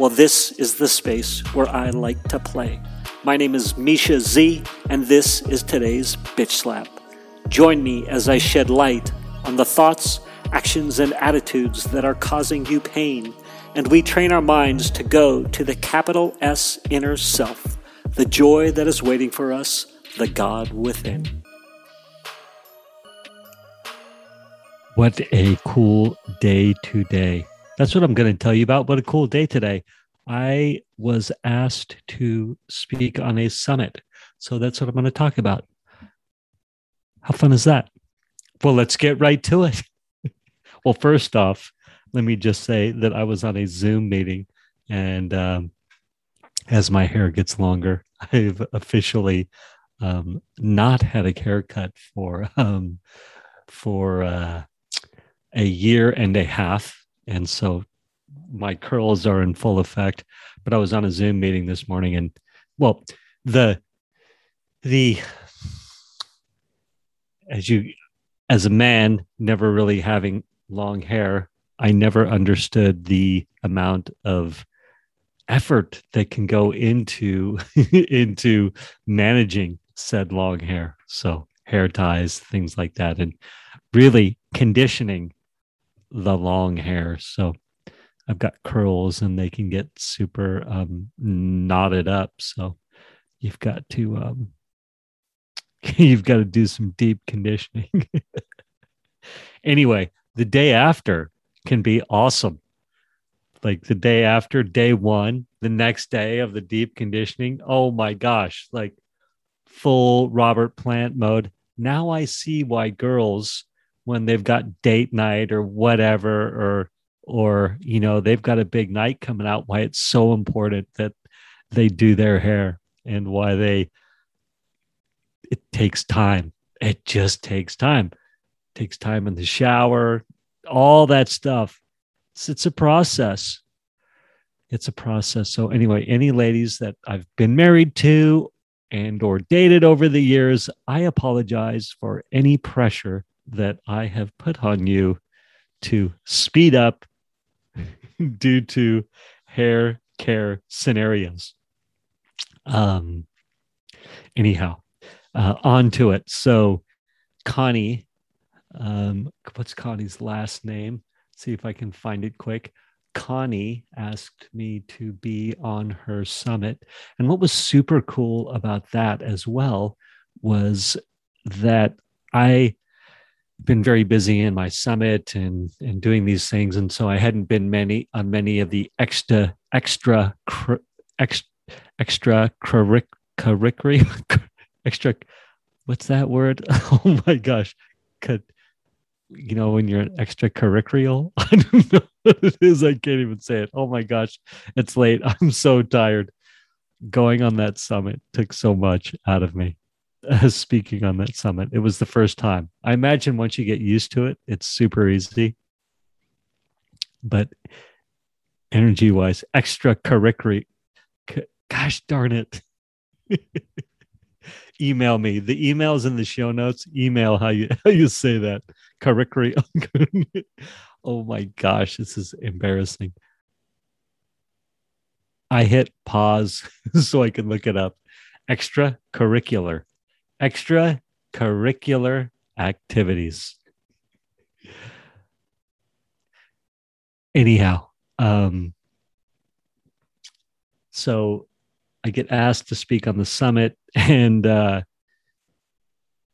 Well, this is the space where I like to play. My name is Misha Z, and this is today's Bitch Slap. Join me as I shed light on the thoughts, actions, and attitudes that are causing you pain, and we train our minds to go to the capital S inner self, the joy that is waiting for us, the God within. What a cool day today. That's what I'm going to tell you about. What a cool day today. I was asked to speak on a summit. So that's what I'm going to talk about. How fun is that? Well, let's get right to it. well, first off, let me just say that I was on a Zoom meeting, and um, as my hair gets longer, I've officially um, not had a haircut for um, for uh, a year and a half, and so my curls are in full effect. But I was on a Zoom meeting this morning, and well, the the as you as a man never really having long hair i never understood the amount of effort that can go into into managing said long hair so hair ties things like that and really conditioning the long hair so i've got curls and they can get super um, knotted up so you've got to um, you've got to do some deep conditioning. anyway, the day after can be awesome. Like the day after, day one, the next day of the deep conditioning. Oh my gosh, like full Robert Plant mode. Now I see why girls, when they've got date night or whatever, or or you know they've got a big night coming out, why it's so important that they do their hair and why they it takes time. It just takes time. It takes time in the shower, all that stuff. It's, it's a process. It's a process. So anyway, any ladies that I've been married to and or dated over the years, I apologize for any pressure that I have put on you to speed up due to hair care scenarios. Um anyhow, uh, onto it. So, Connie, um, what's Connie's last name? See if I can find it quick. Connie asked me to be on her summit. And what was super cool about that as well was that I been very busy in my summit and and doing these things. And so I hadn't been many on many of the extra extra extra extra curricular extra what's that word? Oh my gosh. Could you know when you're an extracurricular? I don't know what it is. I can't even say it. Oh my gosh. It's late. I'm so tired. Going on that summit took so much out of me uh, speaking on that summit it was the first time i imagine once you get used to it it's super easy but energy wise extracurricular gosh darn it email me. The email's in the show notes. Email how you how you say that. Curriculum. oh my gosh, this is embarrassing. I hit pause so I can look it up. Extracurricular. Extracurricular activities. Anyhow, um, so I get asked to speak on the summit, and uh,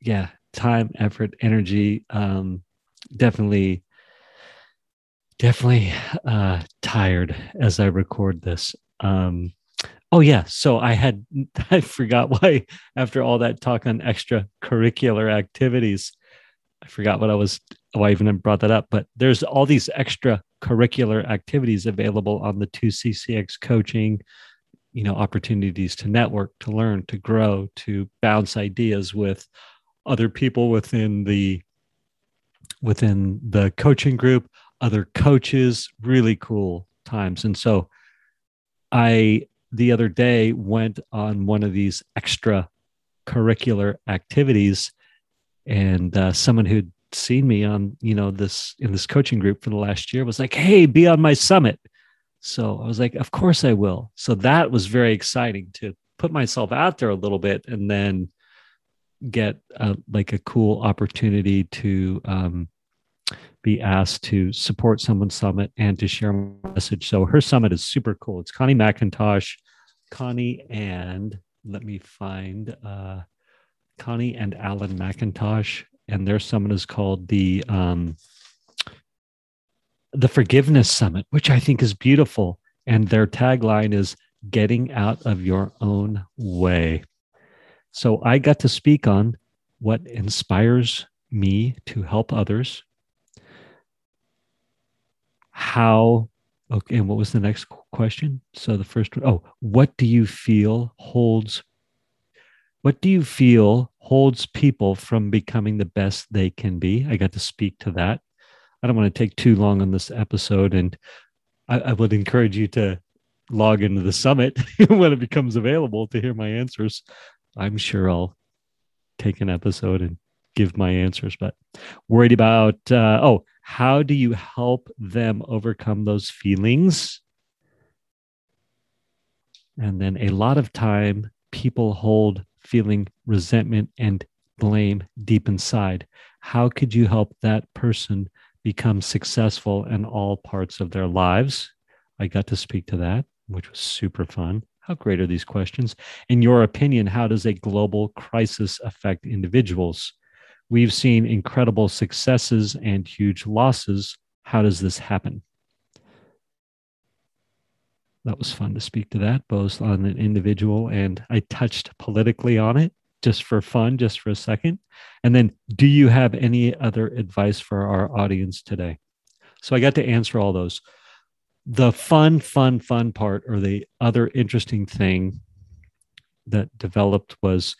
yeah, time, effort, energy, um, definitely, definitely uh, tired as I record this. Um, oh yeah, so I had I forgot why after all that talk on extracurricular activities, I forgot what I was, why I even brought that up, but there's all these extra curricular activities available on the 2CCX coaching, you know, opportunities to network, to learn, to grow, to bounce ideas with other people within the within the coaching group, other coaches, really cool times. And so I the other day went on one of these extra curricular activities and uh, someone who'd seen me on you know this in this coaching group for the last year was like hey be on my summit. So i was like of course i will. So that was very exciting to put myself out there a little bit and then get a, like a cool opportunity to um, be asked to support someone's summit and to share my message so her summit is super cool it's connie mcintosh connie and let me find uh, Connie and Alan McIntosh, and their summit is called the um, the Forgiveness Summit, which I think is beautiful. And their tagline is "Getting out of your own way." So I got to speak on what inspires me to help others, how okay, and what was the next question? So the first one, oh, what do you feel holds what do you feel holds people from becoming the best they can be? I got to speak to that. I don't want to take too long on this episode, and I, I would encourage you to log into the summit when it becomes available to hear my answers. I'm sure I'll take an episode and give my answers, but worried about, uh, oh, how do you help them overcome those feelings? And then a lot of time, people hold feeling resentment and blame deep inside. How could you help that person become successful in all parts of their lives? I got to speak to that, which was super fun. How great are these questions? In your opinion, how does a global crisis affect individuals? We've seen incredible successes and huge losses. How does this happen? that was fun to speak to that, both on an individual and I touched politically on it just for fun, just for a second. And then, do you have any other advice for our audience today? So I got to answer all those. The fun, fun, fun part, or the other interesting thing that developed was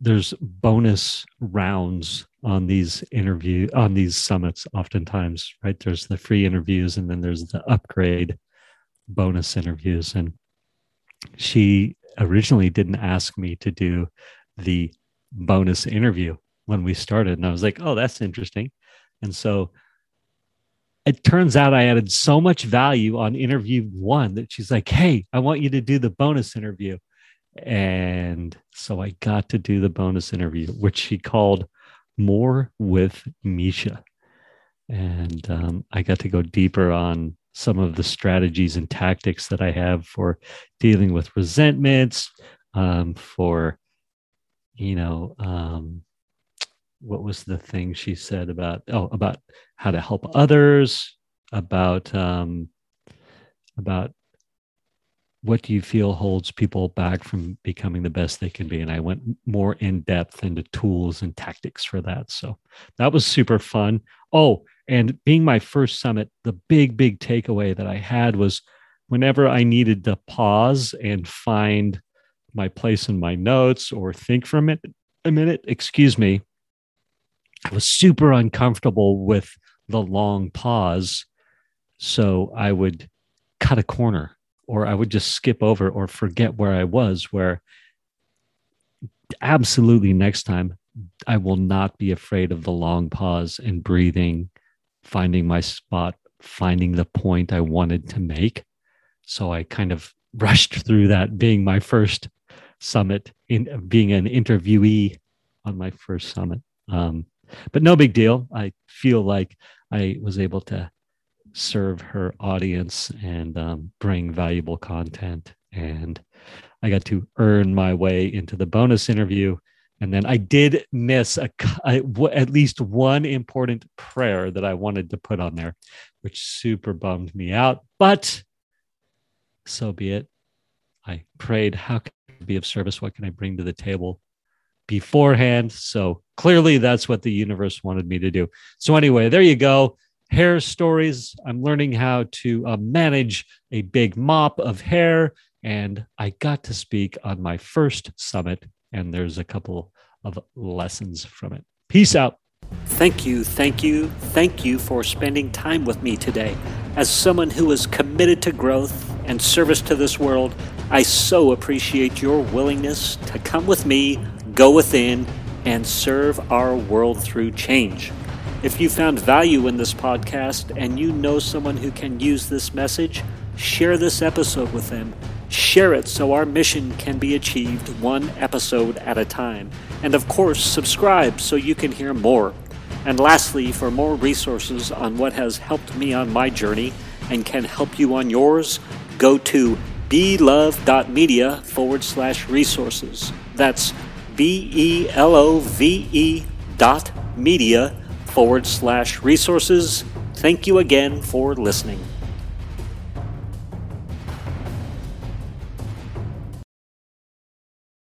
there's bonus rounds on these interview on these summits oftentimes right there's the free interviews and then there's the upgrade bonus interviews. And she originally didn't ask me to do the bonus interview when we started. And I was like, oh, that's interesting. And so it turns out I added so much value on interview one that she's like, hey, I want you to do the bonus interview. And so I got to do the bonus interview, which she called More with Misha. And um, I got to go deeper on some of the strategies and tactics that I have for dealing with resentments, um, for, you know, um, what was the thing she said about, oh, about how to help others, about, um, about what do you feel holds people back from becoming the best they can be? And i went more in depth into tools and tactics for that. So that was super fun. Oh and being my first summit, the big, big takeaway that I had was whenever I needed to pause and find my place in my notes or think for a minute, a minute, excuse me, I was super uncomfortable with the long pause. So I would cut a corner or I would just skip over or forget where I was, where absolutely next time I will not be afraid of the long pause and breathing finding my spot, finding the point I wanted to make. So I kind of rushed through that being my first summit in being an interviewee on my first summit. Um, but no big deal. I feel like I was able to serve her audience and um, bring valuable content. And I got to earn my way into the bonus interview and then I did miss a, at least one important prayer that I wanted to put on there, which super bummed me out. But so be it. I prayed, how can I be of service? What can I bring to the table? beforehand. So clearly, that's what the universe wanted me to do. So, anyway, there you go. Hair stories. I'm learning how to uh, manage a big mop of hair. And I got to speak on my first summit, and there's a couple of lessons from it. Peace out. Thank you, thank you, thank you for spending time with me today. As someone who is committed to growth and service to this world, I so appreciate your willingness to come with me, go within, and serve our world through change. If you found value in this podcast and you know someone who can use this message, share this episode with them. Share it so our mission can be achieved one episode at a time. And of course, subscribe so you can hear more. And lastly, for more resources on what has helped me on my journey and can help you on yours, go to belove.media forward slash resources. That's B E L O V E dot media forward slash resources. Thank you again for listening.